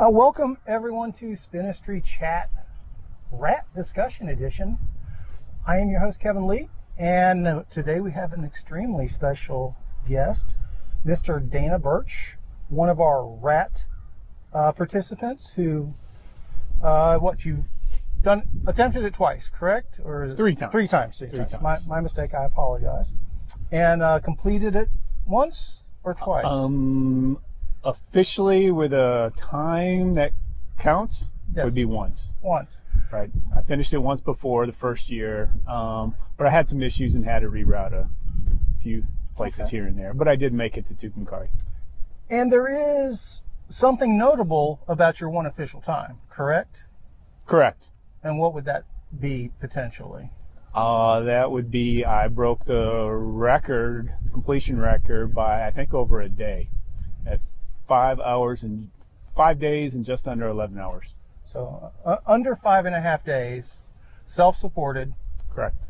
Uh, welcome everyone to Spinistry Chat Rat Discussion Edition. I am your host Kevin Lee, and today we have an extremely special guest, Mr. Dana Birch, one of our rat uh, participants who, uh, what you've done, attempted it twice, correct? Or is it- Three times. Three times. Three, Three times. times. My, my mistake. I apologize. And uh, completed it once or twice. Um, officially, with a time that counts, Yes. would be once. once. Right. I finished it once before the first year, um, but I had some issues and had to reroute a few places Okay. here and there. But I did make it to Tucumcari. And there is something notable about your one official time, correct? Correct. And what would that be potentially? Uh, that would be I broke the record, completion record, by I think over a day, five hours and five days and just under eleven hours. So uh, under five and a half days, self-supported Correct.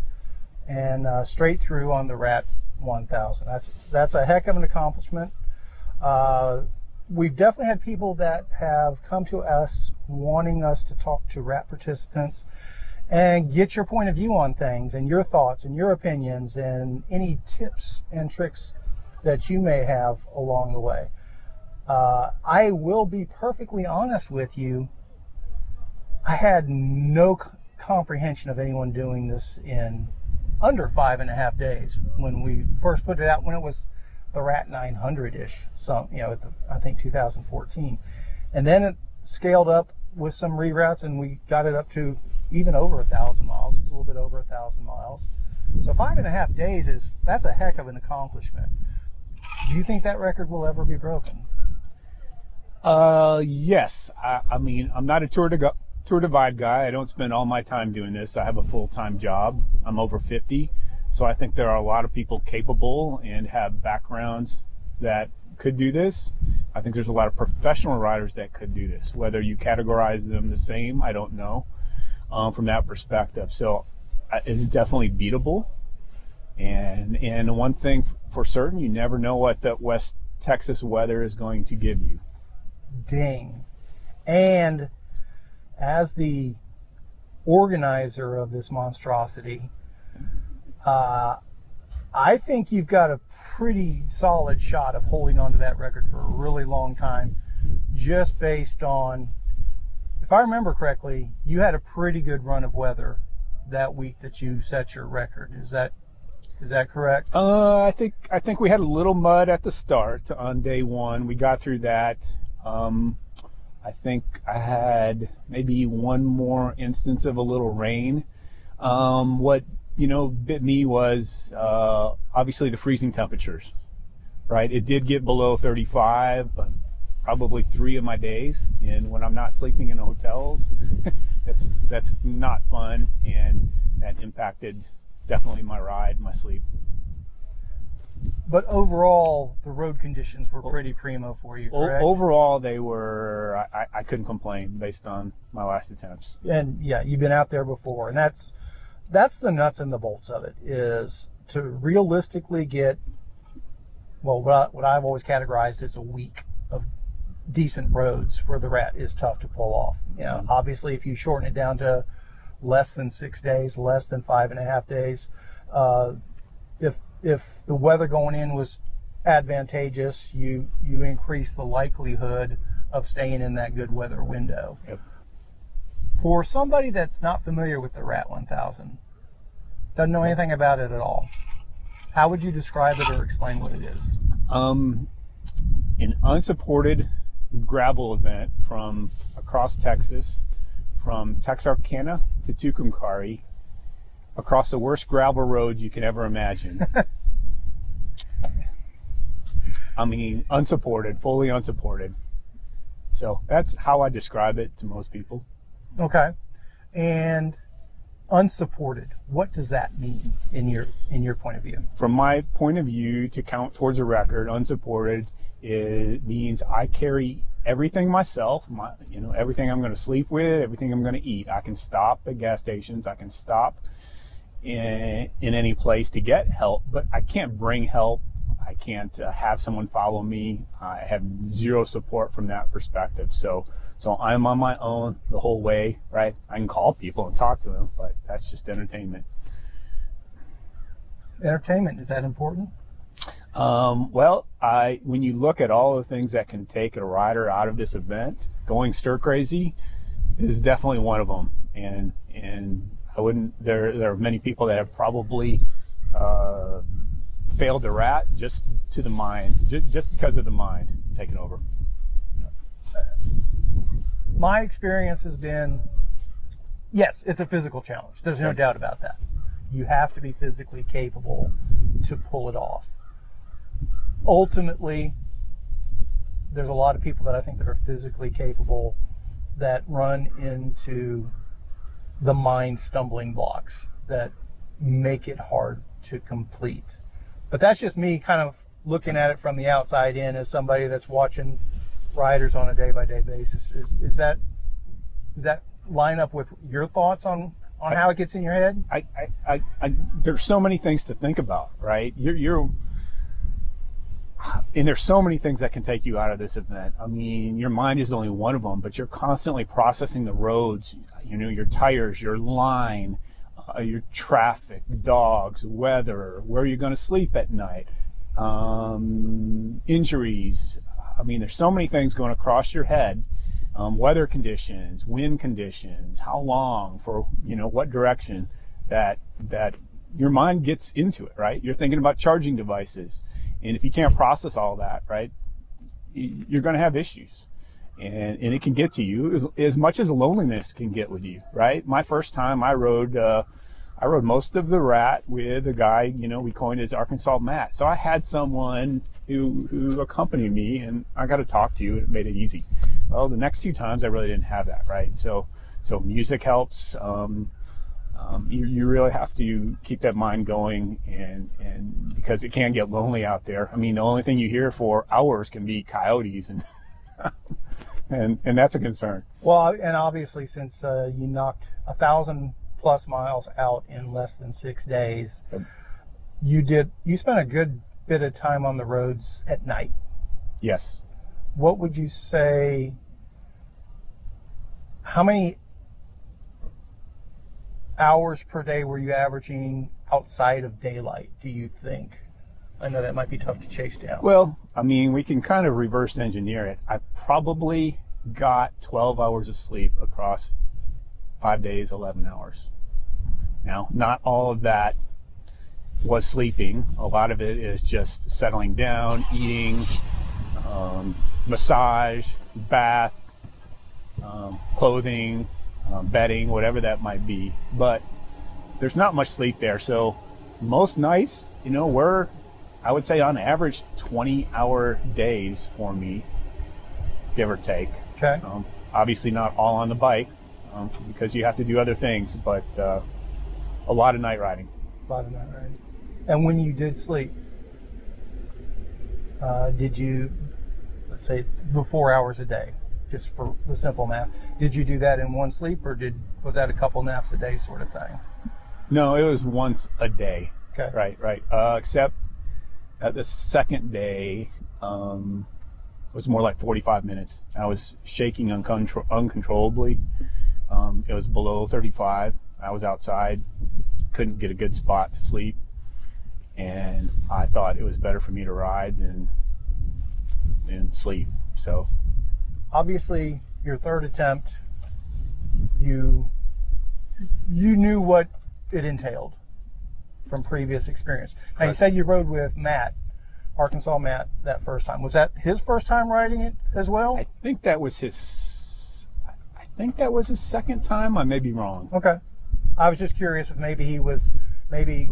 and uh, straight through on the Rat 1000. That's that's a heck of an accomplishment. Uh, we've definitely had people that have come to us wanting us to talk to Rat participants and get your point of view on things and your thoughts and your opinions and any tips and tricks that you may have along the way. Uh, I will be perfectly honest with you. I had no c- comprehension of anyone doing this in under five and a half days when we first put it out when it was the rat 900 ish some you know the, i think 2014 and then it scaled up with some reroutes and we got it up to even over a thousand miles. It's a little bit over a thousand miles. So five and a half days is that's a heck of an accomplishment. Do you think that record will ever be broken Uh, yes. I, I mean, I'm not a tour to go, tour divide guy. I don't spend all my time doing this. I have a full time job. I'm over 50, so I think there are a lot of people capable and have backgrounds that could do this. I think there's a lot of professional riders that could do this. Whether you categorize them the same, I don't know. Um, from that perspective, so uh, it's definitely beatable. And and one thing for certain, you never know what the West Texas weather is going to give you. Ding. And as the organizer of this monstrosity, uh, I think you've got a pretty solid shot of holding on to that record for a really long time, just based on, if I remember correctly, you had a pretty good run of weather that week that you set your record. Is that is that correct? Uh, I think I think we had a little mud at the start on day one. We got through that. Um, I think I had maybe one more instance of a little rain. Um, what you know bit me was uh, obviously the freezing temperatures. Right, it did get below 35, probably three of my days. And when I'm not sleeping in hotels, that's that's not fun, and that impacted definitely my ride, my sleep. But overall, the road conditions were pretty primo for you, O- correct? overall, they were. I, I couldn't complain based on my last attempts. and yeah, you've been out there before, and that's that's the nuts and the bolts of it is to realistically get well what, I, what I've always categorized as a week of decent roads for the rat is tough to pull off. You know, obviously, if you shorten it down to less than six days, less than five and a half days, uh, if if the weather going in was advantageous, you you increase the likelihood of staying in that good weather window Yep. for somebody that's not familiar with the Rat 1000, doesn't know anything about it at all, how would you describe it or explain what it is? Um, an unsupported gravel event from across Texas, from Texarkana to Tucumcari, across the worst gravel roads you can ever imagine. I mean, unsupported, fully unsupported. So that's how I describe it to most people. Okay, and unsupported. What does that mean in your in your point of view? From my point of view, to count towards a record unsupported, it means I carry everything myself. My, you know, everything I'm going to sleep with, everything I'm going to eat. I can stop at gas stations. I can stop in in any place to get help, but I can't bring help. I can't uh, have someone follow me. I have zero support from that perspective. So, So I'm on my own the whole way, right? I can call people and talk to them, but that's just entertainment. Entertainment is that important? Um, well, I when you look at all the things that can take a rider out of this event, going stir crazy is definitely one of them. And and I wouldn't. There there are many people that have probably uh, failed the rat just to the mind, just, just because of the mind taking over. My experience has been, yes, it's a physical challenge. There's no doubt about that. You have to be physically capable to pull it off. Ultimately, there's a lot of people that I think that are physically capable that run into the mind stumbling blocks that make it hard to complete. But that's just me kind of looking at it from the outside in as somebody that's watching riders on a day by day basis. Is, is that that line up with your thoughts on on how it gets in your head? I, I, I, I there's so many things to think about, right? You're, you're, and there's so many things that can take you out of this event. I mean, your mind is only one of them, but you're constantly processing the roads, you know, your tires, your line, uh, your traffic, dogs, weather, where you're going to sleep at night, um, injuries. I mean, there's so many things going across your head. Um, weather conditions, wind conditions, how long for you know what direction that that your mind gets into it, right? You're thinking about charging devices, and if you can't process all that, right, you're going to have issues and, and it can get to you as, as much as loneliness can get with you, right? My first time I rode, uh, I rode most of the rat with a guy, you know, we coined as Arkansas Matt. So I had someone who, who accompanied me and I got to talk to you and it made it easy. Well, the next two times I really didn't have that, right? So, so music helps. Um, um, you, you really have to keep that mind going and, and because it can get lonely out there. I mean, the only thing you hear for hours can be coyotes and and and that's a concern. Well, and obviously, since uh, you knocked a thousand plus miles out in less than six days, you did you spent a good bit of time on the roads at night. Yes. What would you say? How many hours per day were you averaging outside of daylight? Do you think? I know that might be tough to chase down. Well, I mean, we can kind of reverse engineer it. I probably got 12 hours of sleep across five days, 11 hours. Now, not all of that was sleeping. A lot of it is just settling down, eating, um, massage, bath, um, clothing, um, bedding, whatever that might be. But there's not much sleep there. So most nights, you know, we're I would say on average 20 hour days for me, give or take. Okay. Um, obviously not all on the bike um, because you have to do other things, but uh, a lot of night riding. A lot of night riding. And when you did sleep, uh, did you, let's say, the four hours a day, just for the simple math, did you do that in one sleep or did was that a couple naps a day sort of thing? No, it was once a day. Okay. Right, right. Uh, except at the second day, um, it was more like 45 minutes. I was shaking uncontro- uncontrollably. Um, it was below 35. I was outside, couldn't get a good spot to sleep, and I thought it was better for me to ride than than sleep. So, obviously, your third attempt, you you knew what it entailed from previous experience. Now you said you rode with Matt, Arkansas Matt, that first time. Was that his first time riding it as well? I think that was his. I think that was his second time. I may be wrong. Okay, I was just curious if maybe he was maybe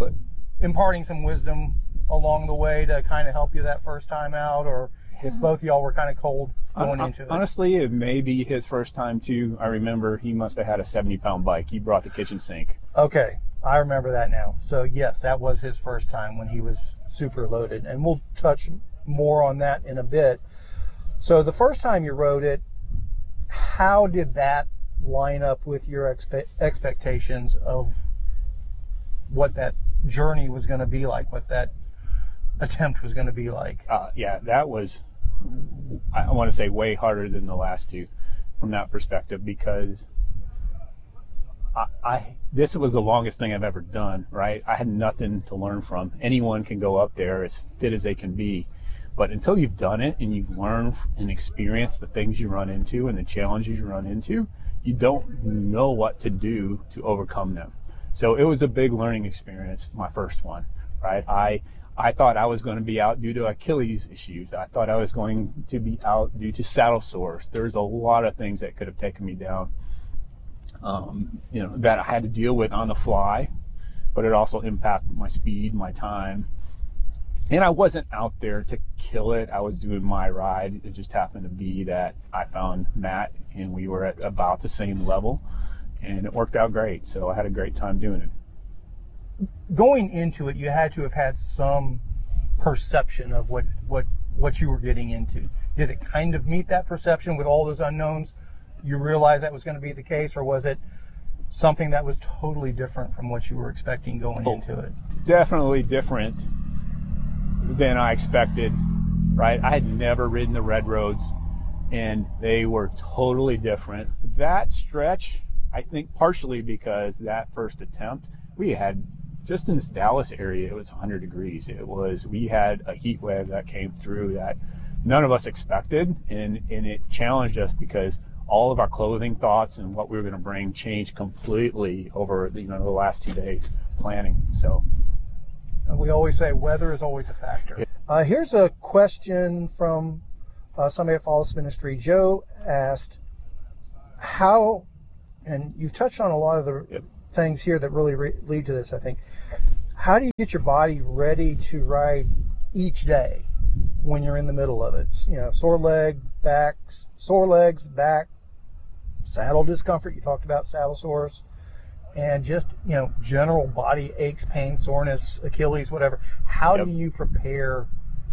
imparting some wisdom along the way to kind of help you that first time out, or if both y'all were kind of cold going into it. Honestly, it may be his first time too. I remember he must have had a 70 pound bike. He brought the kitchen sink. Okay. I remember that now. So yes, that was his first time when he was super loaded, and we'll touch more on that in a bit. So the first time you rode it, how did that line up with your expe- expectations of what that journey was going to be like, what that attempt was going to be like? Uh, yeah, that was, I want to say, way harder than the last two. from that perspective because I, I this was the longest thing I've ever done. Right, I had nothing to learn from. Anyone can go up there as fit as they can be, but until you've done it and you've learned and experienced the things you run into and the challenges you run into, you don't know what to do to overcome them. So it was a big learning experience, my first one. Right, I I thought I was going to be out due to Achilles issues. I thought I was going to be out due to saddle sores. There's a lot of things that could have taken me down. Um, you know that I had to deal with on the fly, but it also impacted my speed, my time, and I wasn't out there to kill it. I was doing my ride. It just happened to be that I found Matt, and we were at about the same level, and it worked out great. So I had a great time doing it going into it, you had to have had some perception of what what what you were getting into. Did it kind of meet that perception with all those unknowns? You realize that was going to be the case, or was it something that was totally different from what you were expecting going oh, into it? Definitely different than I expected. Right, I had never ridden the red roads, and they were totally different. That stretch, I think, partially because that first attempt, we had just in this Dallas area, it was 100 degrees. It was, we had a heat wave that came through that none of us expected, and, and it challenged us because all of our clothing thoughts and what we were going to bring changed completely over you know the last two days planning. So we always say weather is always a factor. Uh, here's a question from uh, somebody at Follows Spinistry. Joe asked, "How?" And you've touched on a lot of the yep things here that really re- lead to this, I think. How do you get your body ready to ride each day when you're in the middle of it? You know, sore leg, backs, sore legs, back, saddle discomfort. You talked about saddle sores, and just you know, general body aches, pain, soreness, Achilles, whatever. How yep. do you prepare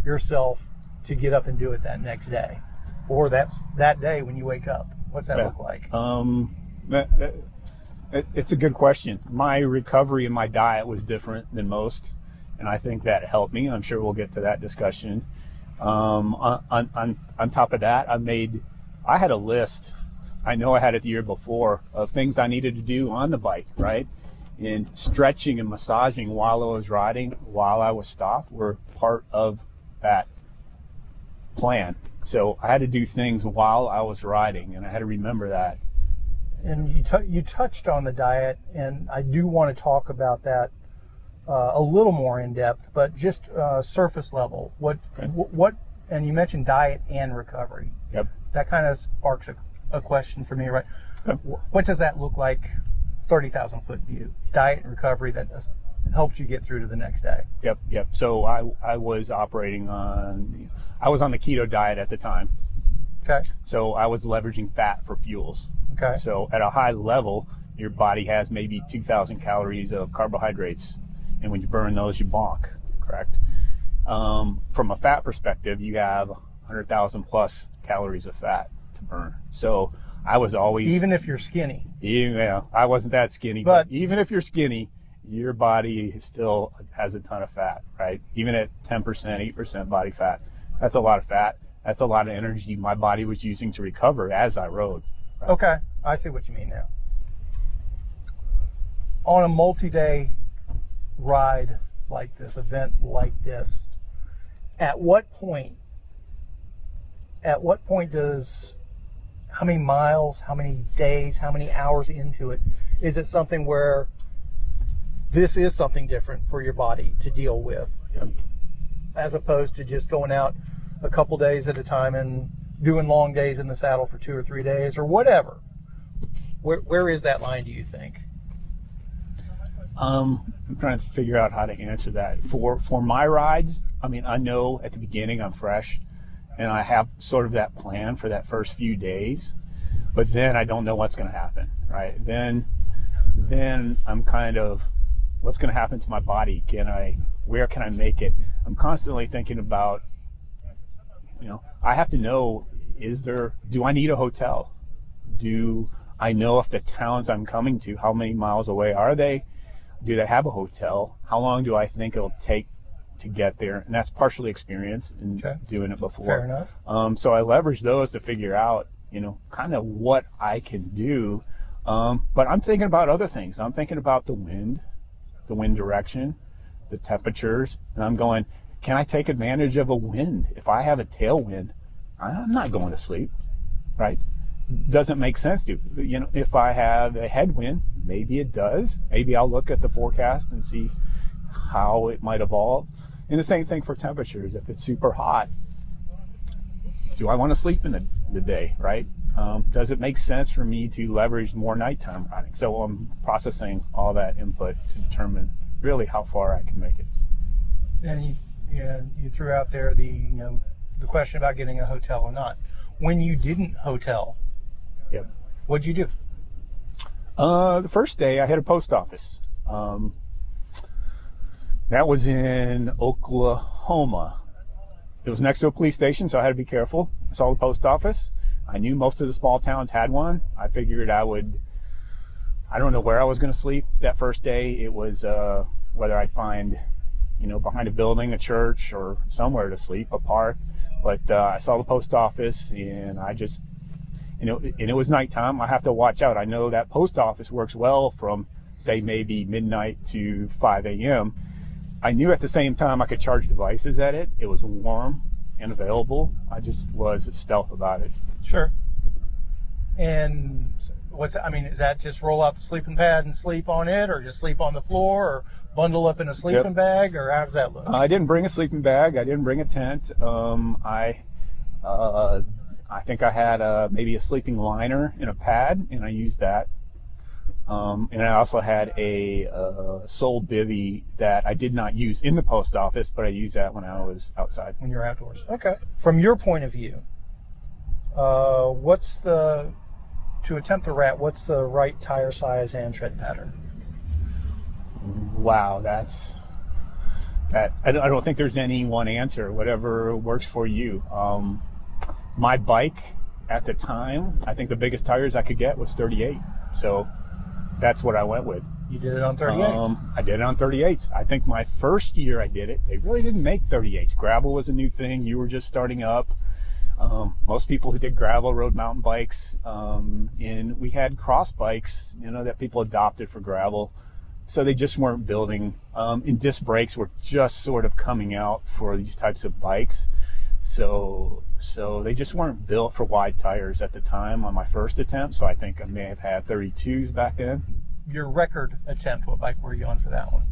yourself to get up and do it that next day, or that's that day when you wake up? What's that yeah. look like? Um, it's a good question. My recovery and my diet was different than most, and I think that helped me. I'm sure we'll get to that discussion. Um, on, on, on top of that, I made, I had a list. I know I had it the year before of things I needed to do on the bike, right? And stretching and massaging while I was riding, while I was stopped, were part of that plan. So I had to do things while I was riding, and I had to remember that and you, t- you touched on the diet, and I do want to talk about that uh, a little more in depth, but just uh, surface level. What, okay. what, and you mentioned diet and recovery. Yep. That kind of sparks a, a question for me, right? Yep. What does that look like, thirty thousand foot view? Diet and recovery that helps you get through to the next day. Yep, yep. So I I was operating on, I was on the keto diet at the time. Okay. So I was leveraging fat for fuels. Okay. So at a high level, your body has maybe 2,000 calories of carbohydrates, and when you burn those, you bonk. Correct. Um, from a fat perspective, you have 100,000 plus calories of fat to burn. So I was always even if you're skinny. Yeah, I wasn't that skinny, but, but even if you're skinny, your body still has a ton of fat, right? Even at 10%, 8% body fat, that's a lot of fat. That's a lot of energy my body was using to recover as I rode. Okay, I see what you mean now. On a multi-day ride like this, event like this, at what point? At what point does how many miles, how many days, how many hours into it is it something where this is something different for your body to deal with, yep. as opposed to just going out a couple days at a time and doing long days in the saddle for two or three days or whatever. Where, where is that line, do you think? Um, I'm trying to figure out how to answer that. For for my rides, I mean, I know at the beginning I'm fresh, and I have sort of that plan for that first few days, but then I don't know what's going to happen. Right? Then, then I'm kind of, what's going to happen to my body? Can I? Where can I make it? I'm constantly thinking about you know, I have to know is there do I need a hotel? Do I know if the towns I'm coming to, how many miles away are they? Do they have a hotel? How long do I think it'll take to get there? And that's partially experience in okay. doing it before. Fair enough. Um, so I leverage those to figure out, you know, kind of what I can do. Um, but I'm thinking about other things. I'm thinking about the wind, the wind direction, the temperatures, and I'm going, can I take advantage of a wind? If I have a tailwind, I'm not going to sleep, right? Doesn't make sense to you know. If I have a headwind, maybe it does. Maybe I'll look at the forecast and see how it might evolve. And the same thing for temperatures. If it's super hot, do I want to sleep in the, the day, right? Um, does it make sense for me to leverage more nighttime riding? So I'm processing all that input to determine really how far I can make it. And you, you, you threw out there the you know the question about getting a hotel or not. When you didn't hotel, Yep. what'd you do? Uh, the first day I had a post office. Um, that was in Oklahoma. It was next to a police station, so I had to be careful. I saw the post office. I knew most of the small towns had one. I figured I would. I don't know where I was going to sleep that first day. It was uh, whether I'd find, you know, behind a building, a church, or somewhere to sleep, a park. But uh, I saw the post office, and I just, you know, and it was nighttime. I have to watch out. I know that post office works well from, say, maybe midnight to 5 a.m. I knew at the same time I could charge devices at it. It was warm and available. I just was stealth about it. Sure. And what's I mean, is that just roll out the sleeping pad and sleep on it, or just sleep on the floor, or bundle up in a sleeping Yep. bag, or how does that look? I didn't bring a sleeping bag. I didn't bring a tent. Um, I, uh, I think I had a, maybe a sleeping liner and a pad, and I used that. Um, and I also had a uh, SOL bivy that I did not use in the post office, but I used that when I was outside. when you're outdoors. Okay. From your point of view, uh, what's the to attempt the rat? What's the right tire size and tread pattern? Wow, that's that. I don't, I don't think there's any one answer. Whatever works for you. Um, my bike at the time, I think the biggest tires I could get was 38. So that's what I went with. You did it on 38s. Um, I did it on 38s. I think my first year I did it, they really didn't make 38s. Gravel was a new thing. You were just starting up. Um, most people who did gravel rode mountain bikes, um, and we had cross bikes, you know, that people adopted for gravel. So they just weren't building. Um, and disc brakes were just sort of coming out for these types of bikes. So, so they just weren't built for wide tires at the time on my first attempt. So I think I may have had 32s back then. your record attempt, what bike were you on for that one?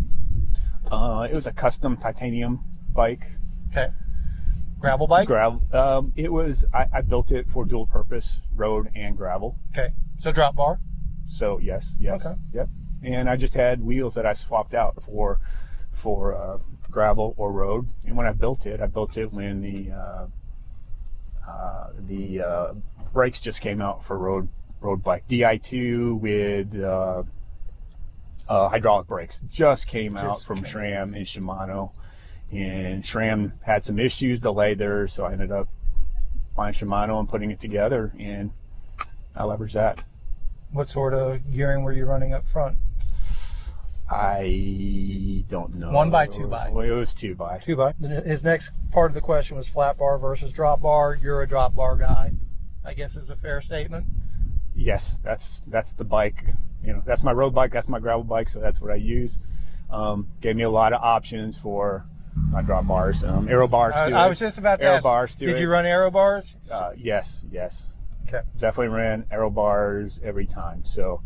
Uh, it was a custom titanium bike. Okay. Gravel bike? Gravel. Um, it was. I, I built it for dual purpose, road and gravel. Okay. So drop bar? So yes, yes, Okay. yep. And I just had wheels that I swapped out for for uh, gravel or road. And when I built it, I built it when the uh, uh, the uh, brakes just came out for road road bike. Di2 with uh, uh, hydraulic brakes just came out from came SRAM and Shimano. And SRAM had some issues, delayed there, so I ended up buying Shimano and putting it together, and I leveraged that. What sort of gearing were you running up front? I don't know. One by, two by? Well, it was two by. Two by. His next part of the question was flat bar versus drop bar. You're a drop bar guy, I guess is a fair statement. Yes, that's that's the bike. You know, that's my road bike. That's my gravel bike. So that's what I use. Um, gave me a lot of options for my drop bars, um, aero bars. I, I was just about to aero ask. bars. Did it. you run aero bars? Uh, yes, yes. okay. Definitely ran aero bars every time. So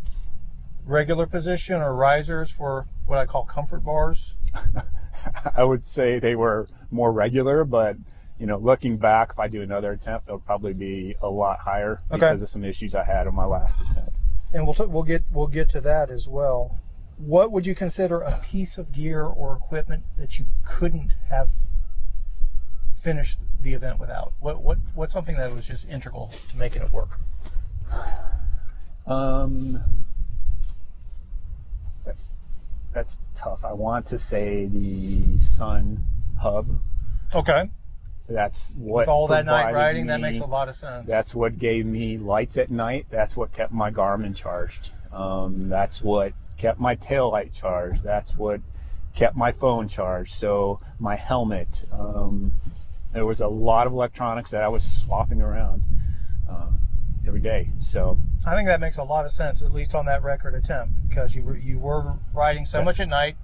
Regular position or risers for what I call comfort bars? I would say they were more regular, but you know, looking back, if I do another attempt, they'll probably be a lot higher Okay. because of some issues I had on my last attempt. and we'll t- we'll get we'll get to that as well. What would you consider a piece of gear or equipment that you couldn't have finished the event without? What what what's something that was just integral to making it work? Um, that's tough. I want to say the SON Hub. Okay. That's what With all that night riding, that makes a lot of sense. That's what gave me lights at night. That's what kept my Garmin charged. Um, that's what kept my tail light charged. That's what kept my phone charged. So my helmet. Um, there was a lot of electronics that I was swapping around. Um, every day. So I think that makes a lot of sense, at least on that record attempt, because you were you were riding so Yes. much at night,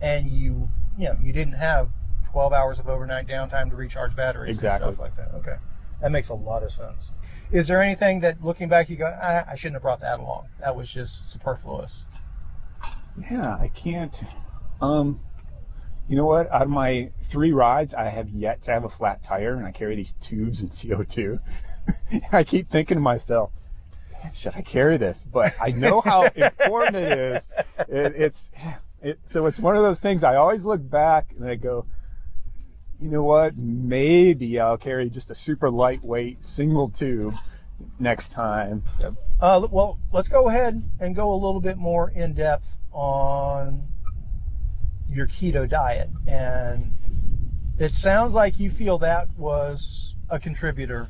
and you you know you didn't have 12 hours of overnight downtime to recharge batteries Exactly. and stuff like that. Okay, that makes a lot of sense. Is there anything that, looking back, you go, ah, I shouldn't have brought that along? That was just superfluous. yeah, I can't. Um, you know what? Out of my three rides, I have yet to have a flat tire, and I carry these tubes and CO2. I keep thinking to myself, should I carry this? But I know how important it is. It, it's it, so it's one of those things. I always look back and I go, you know what? Maybe I'll carry just a super lightweight single tube next time. Uh, well, let's go ahead and go a little bit more in depth on your keto diet. And it sounds like you feel that was a contributor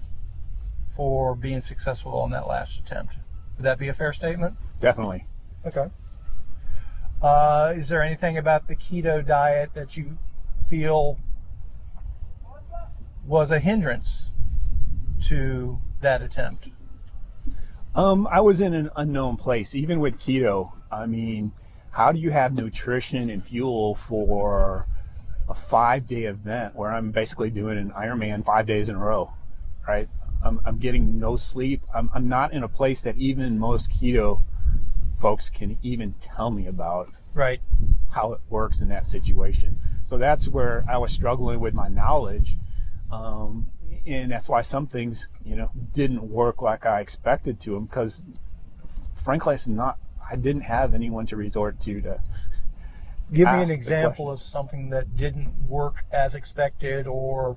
for being successful on that last attempt. Would that be a fair statement? Definitely. Okay. Uh, is there anything about the keto diet that you feel was a hindrance to that attempt? Um, I was in an unknown place, even with keto. I mean, how do you have nutrition and fuel for a five day event where I'm basically doing an Ironman five days in a row, right? I'm, I'm getting no sleep. I'm, I'm not in a place that even most keto folks can even tell me about Right. how it works in that situation. So that's where I was struggling with my knowledge. Um, and that's why some things, you know, didn't work like I expected to them because frankly, it's not, I didn't have anyone to resort to to, Give me an example of something that didn't work as expected or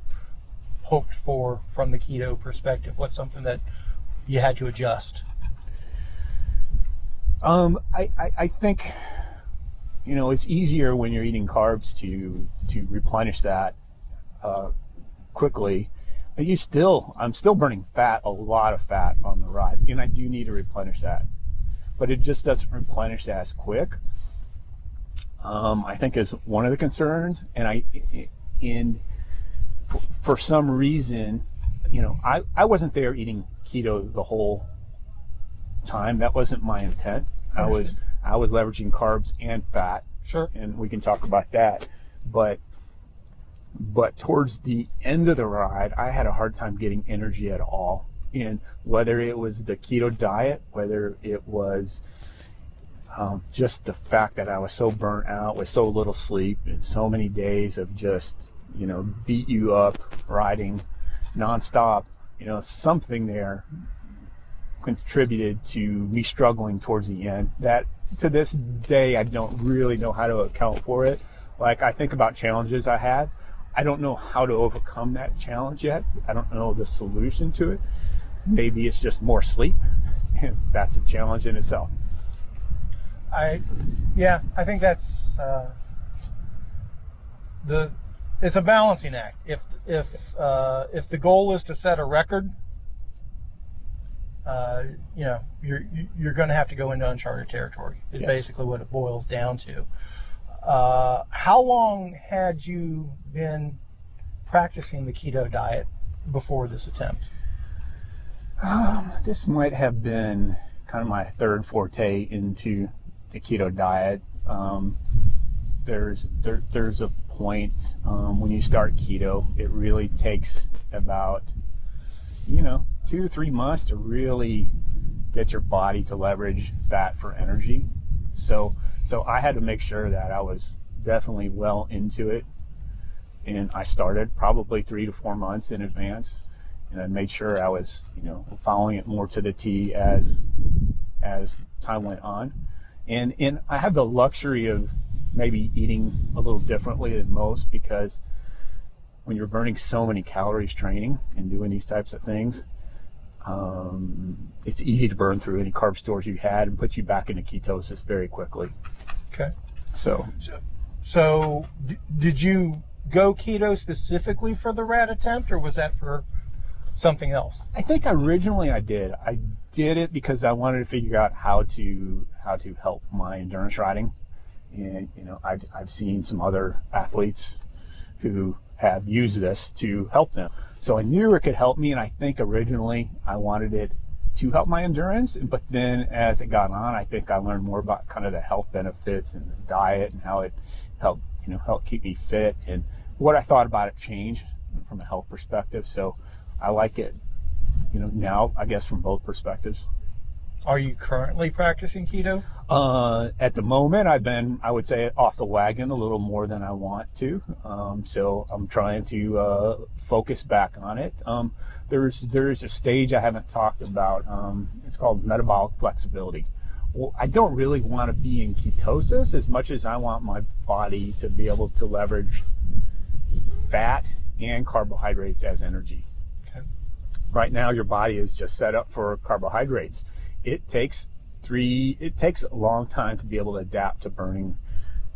hoped for from the keto perspective. What's something that you had to adjust? Um, I, I, I think, you know, it's easier when you're eating carbs to to replenish that uh, quickly. But you still, I'm still burning fat, a lot of fat on the ride, and I do need to replenish that. But it just doesn't replenish as quick. Um, I think is one of the concerns, and I, in for, for some reason, you know, I, I wasn't there eating keto the whole time. That wasn't my intent. I was I was leveraging carbs and fat, Sure. and we can talk about that. But but towards the end of the ride, I had a hard time getting energy at all. And whether it was the keto diet, whether it was um, just the fact that I was so burnt out with so little sleep and so many days of just, you know, beat you up riding nonstop, you know, something there contributed to me struggling towards the end. That to this day, I don't really know how to account for it. Like, I think about challenges I had. I don't know how to overcome that challenge yet. I don't know the solution to it. Maybe it's just more sleep. And that's a challenge in itself. I, yeah, I think that's uh, the. It's a balancing act. If if uh, if the goal is to set a record, uh, you know, you're you're going to have to go into uncharted territory. Is Yes. basically what it boils down to. Uh, how long had you been practicing the keto diet before this attempt? This might have been kind of my third forte into the keto diet. Um, there's there, there's a point um, when you start keto, it really takes about you know two to three months to really get your body to leverage fat for energy. So so I had to make sure that I was definitely well into it, and I started probably three to four months in advance and I made sure I was, you know, following it more to the T as as time went on. And and I have the luxury of maybe eating a little differently than most because when you're burning so many calories training and doing these types of things, um, it's easy to burn through any carb stores you had and put you back into ketosis very quickly. Okay. So So, d- did you go keto specifically for the rat attempt, or was that for something else? I think originally I did. I did it because I wanted to figure out how to how to help my endurance riding, and you know I've I've seen some other athletes who have used this to help them. So I knew it could help me, and I think originally I wanted it to help my endurance. But then as it got on, I think I learned more about kind of the health benefits and the diet and how it helped, you know, help keep me fit and what I thought about it changed from a health perspective. So I like it, you know, now I guess from both perspectives. Are you currently practicing keto? Uh, at the moment, I've been, I would say, off the wagon a little more than I want to. Um, so I'm trying to uh, focus back on it. Um, there's there's a stage I haven't talked about. Um, it's called metabolic flexibility. Well, I don't really want to be in ketosis as much as I want my body to be able to leverage fat and carbohydrates as energy. Right now, your body is just set up for carbohydrates. It takes three it takes a long time to be able to adapt to burning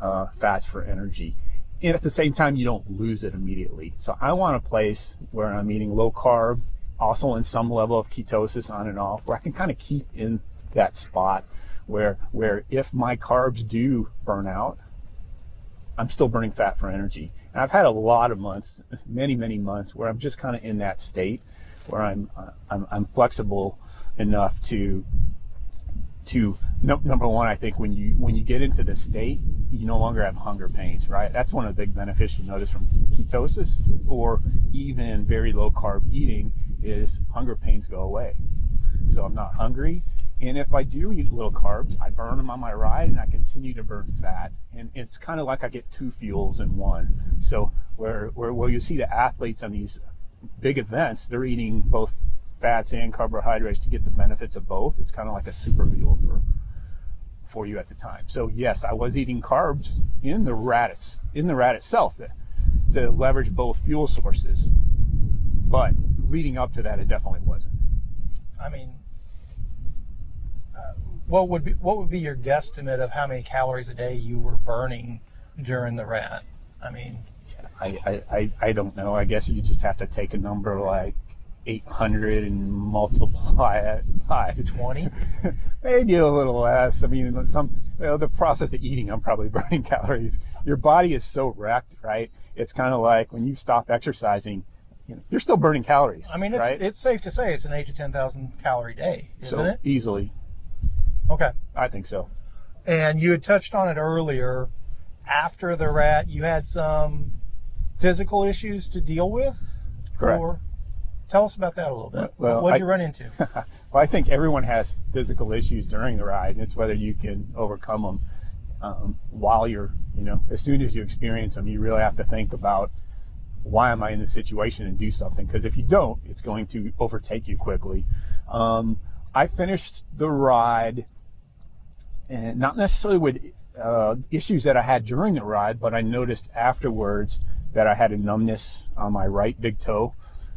uh, fats for energy. And at the same time you don't lose it immediately. So i want a place where i'm eating low carb also in some level of ketosis on and off where i can kind of keep in that spot where where if my carbs do burn out i'm still burning fat for energy. And i've had a lot of months many many months where i'm just kind of in that state where i'm i'm, I'm flexible enough to to no, number one i think when you when you get into the state you no longer have hunger pains right? That's one of the big benefits you notice from ketosis or even very low carb eating is hunger pains go away. So i'm not hungry. And if i do eat little carbs i burn them on my ride and i continue to burn fat. And it's kind of like i get two fuels in one. So where where, where you see the athletes on these big events they're eating both fats and carbohydrates to get the benefits of both. It's kind of like a super fuel for for you at the time. So yes, I was eating carbs in the rat in the rat itself to, to leverage both fuel sources. But leading up to that, it definitely wasn't. I mean, uh, what would be what would be your guesstimate of how many calories a day you were burning during the rat? I mean, I, I, I, don't know. I guess you just have to take a number like 800 and multiply it by 20 maybe a little less. I mean some you know, the process of eating i'm probably burning calories. Your body is so wrecked right? It's kind of like when you stop exercising you know, you're still burning calories i mean it's right? it's safe to say it's an 8 to 10,000 calorie day isn't so it? easily. Okay. I think so. And you had touched on it earlier. After the rat you had some physical issues to deal with correct or Tell us about that a little bit. Well, what did I- you run into? well, I think everyone has physical issues during the ride. It's whether you can overcome them um, while you're, you know, as soon as you experience them, you really have to think about why am I in this situation and do something. Because if you don't, it's going to overtake you quickly. Um, I finished the ride, and not necessarily with uh, issues that I had during the ride, but I noticed afterwards that I had a numbness on my right big toe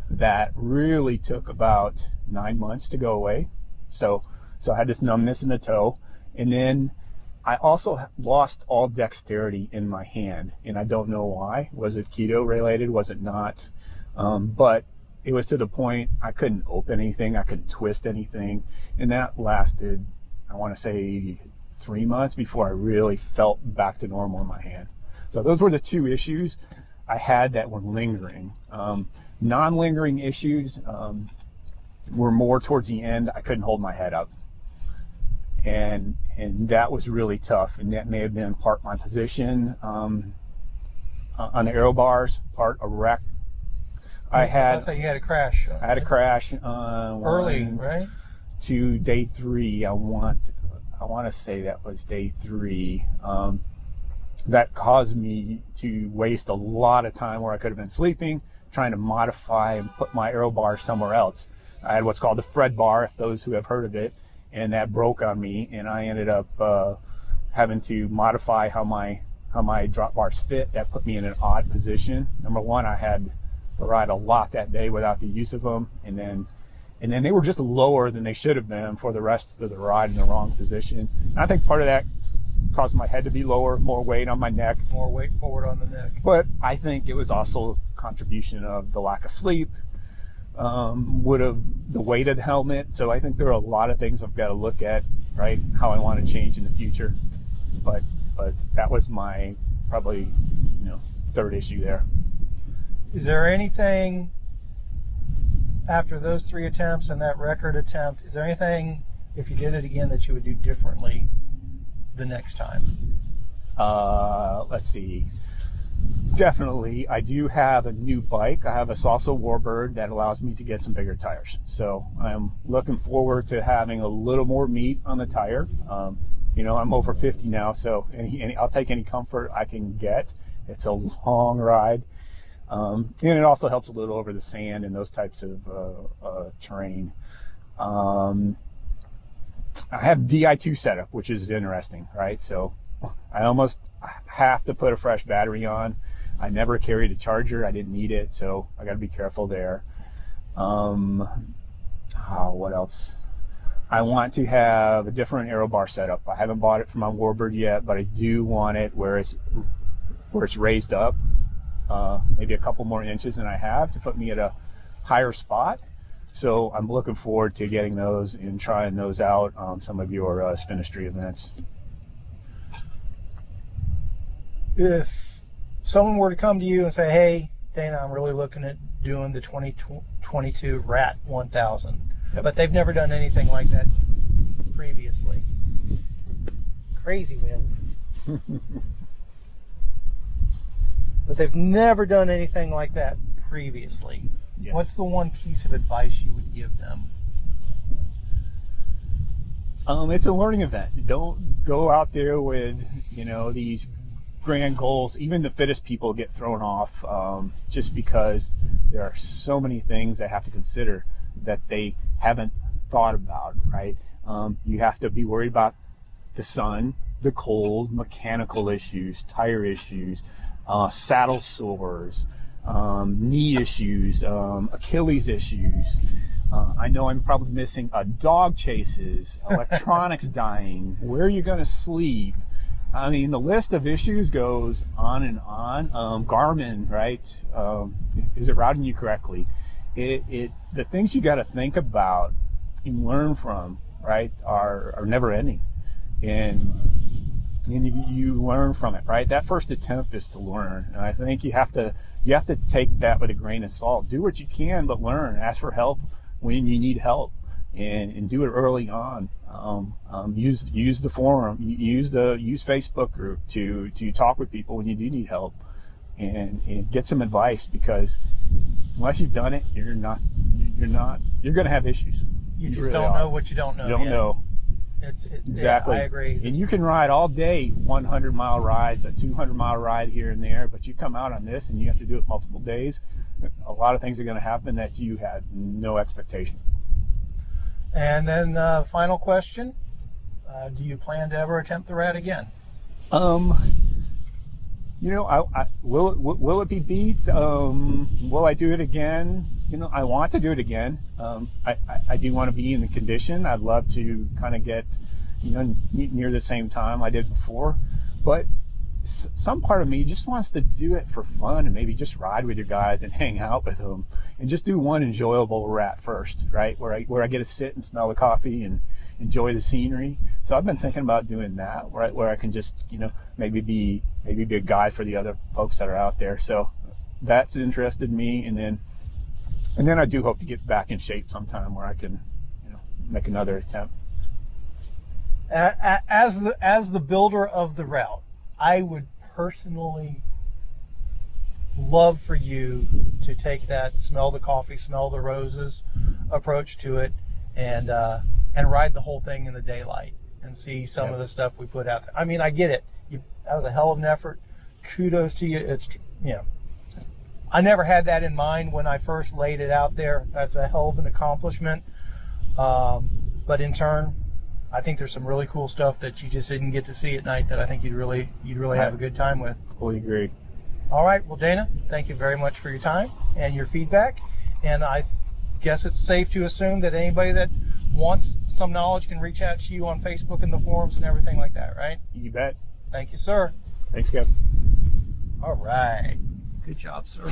that really took about nine months to go away. So, so I had this numbness in the toe, and then I also lost all dexterity in my hand, and I don't know why. Was it keto related? Was it not? Um, but it was to the point I couldn't open anything, I couldn't twist anything, and that lasted, I want to say, three months before I really felt back to normal in my hand. So those were the two issues I had that were lingering. Um, non-lingering issues um, were more towards the end. I couldn't hold my head up, and and that was really tough. And that may have been part my position um, on the aero bars, part a wreck. I had That's how you had a crash. I had a crash uh, early, one right? to day three. I want I want to say that was day three. Um, that caused me to waste a lot of time where I could have been sleeping, trying to modify and put my aero bar somewhere else. I had what's called the Fred bar, if those who have heard of it, and that broke on me, and I ended up uh, having to modify how my how my drop bars fit. That put me in an odd position. Number one, I had to ride a lot that day without the use of them, and then and then they were just lower than they should have been for the rest of the ride in the wrong position. And I think part of that caused my head to be lower, more weight on my neck. More weight forward on the neck. But I think it was also a contribution of the lack of sleep, um, would have the weight of the helmet. So I think there are a lot of things I've got to look at, right? How I want to change in the future. But but that was my probably you know third issue there. Is there anything after those three attempts and that record attempt, is there anything, if you did it again, that you would do differently the next time? Uh, let's see. Definitely, I do have a new bike. I have a Salsa Warbird that allows me to get some bigger tires. So I'm looking forward to having a little more meat on the tire. Um, you know, I'm over 50 now, so any, any, I'll take any comfort I can get. It's a long ride. Um, and it also helps a little over the sand and those types of uh, uh, terrain. Um, I have Di2 setup, which is interesting, right? So I almost have to put a fresh battery on. I never carried a charger. I didn't need it, so I got to be careful there. Um, oh, what else? I want to have a different aero bar setup. I haven't bought it for my Warbird yet, but I do want it where it's where it's raised up, uh, maybe a couple more inches than I have to put me at a higher spot. So I'm looking forward to getting those and trying those out on some of your uh, Spinistry events. If someone were to come to you and say, "Hey, Dana, I'm really looking at doing the 2022 Rat 1000," Yep. but they've never done anything like that previously. Crazy wind. but they've never done anything like that previously. Yes. What's the one piece of advice you would give them? Um, it's a learning event. Don't go out there with you know these grand goals. Even the fittest people get thrown off um, just because there are so many things they have to consider that they haven't thought about. Right? Um, you have to be worried about the sun, the cold, mechanical issues, tire issues, uh, saddle sores, um, knee issues, um, Achilles issues. Uh, I know I'm probably missing uh, dog chases, electronics dying, where are you going to sleep? I mean, the list of issues goes on and on. Um, Garmin, right? Um, is it routing you correctly? It, it the things you got to think about and learn from, right, are, are never ending, and and you, you learn from it, right? That first attempt is to learn, and I think you have to you have to take that with a grain of salt. Do what you can, but learn. Ask for help when you need help, and, and do it early on. Um, um, use use the forum, use the use Facebook group to to talk with people when you do need help, and, and get some advice because unless you've done it, you're not you're not you're going to have issues. You just really don't are. know what you don't know. You don't yet. know. It's it, yeah, Exactly. I agree. And you can ride all day 100 mile rides, a 200 mile ride here and there, but you come out on this and you have to do it multiple days. A lot of things are going to happen that you had no expectation. And then uh, final question: uh, Do you plan to ever attempt the rat again? Um, you know, I, I will it will will it be beat? Um, will I do it again? You know, I want to do it again. Um, I, I, I do want to be in the condition. I'd love to kind of get, you know, near the same time I did before, but s- some part of me just wants to do it for fun and maybe just ride with your guys and hang out with them and just do one enjoyable rat first, right? Where I where I get to sit and smell the coffee and enjoy the scenery. So I've been thinking about doing that, right? Where I can just you know maybe be maybe be a guide for the other folks that are out there. So that's interested me, and then and then I do hope to get back in shape sometime where I can you know make another attempt. As the as the builder of the route, I would personally love for you to take that smell the coffee, smell the roses approach to it, and uh, and ride the whole thing in the daylight and see some Yeah. of the stuff we put out there. I mean, I get it. You, that was a hell of an effort. Kudos to you. It's you know. I never had that in mind when I first laid it out there. That's a hell of an accomplishment. Um, but in turn, I think there's some really cool stuff that you just didn't get to see at night that I think you'd really you'd really have a good time with. Fully agree. All right, well, Dana, thank you very much for your time and your feedback. And I guess it's safe to assume that anybody that wants some knowledge can reach out to you on Facebook and the forums and everything like that, right? You bet. Thank you, sir. Thanks, Kev. All right. Good job, sir.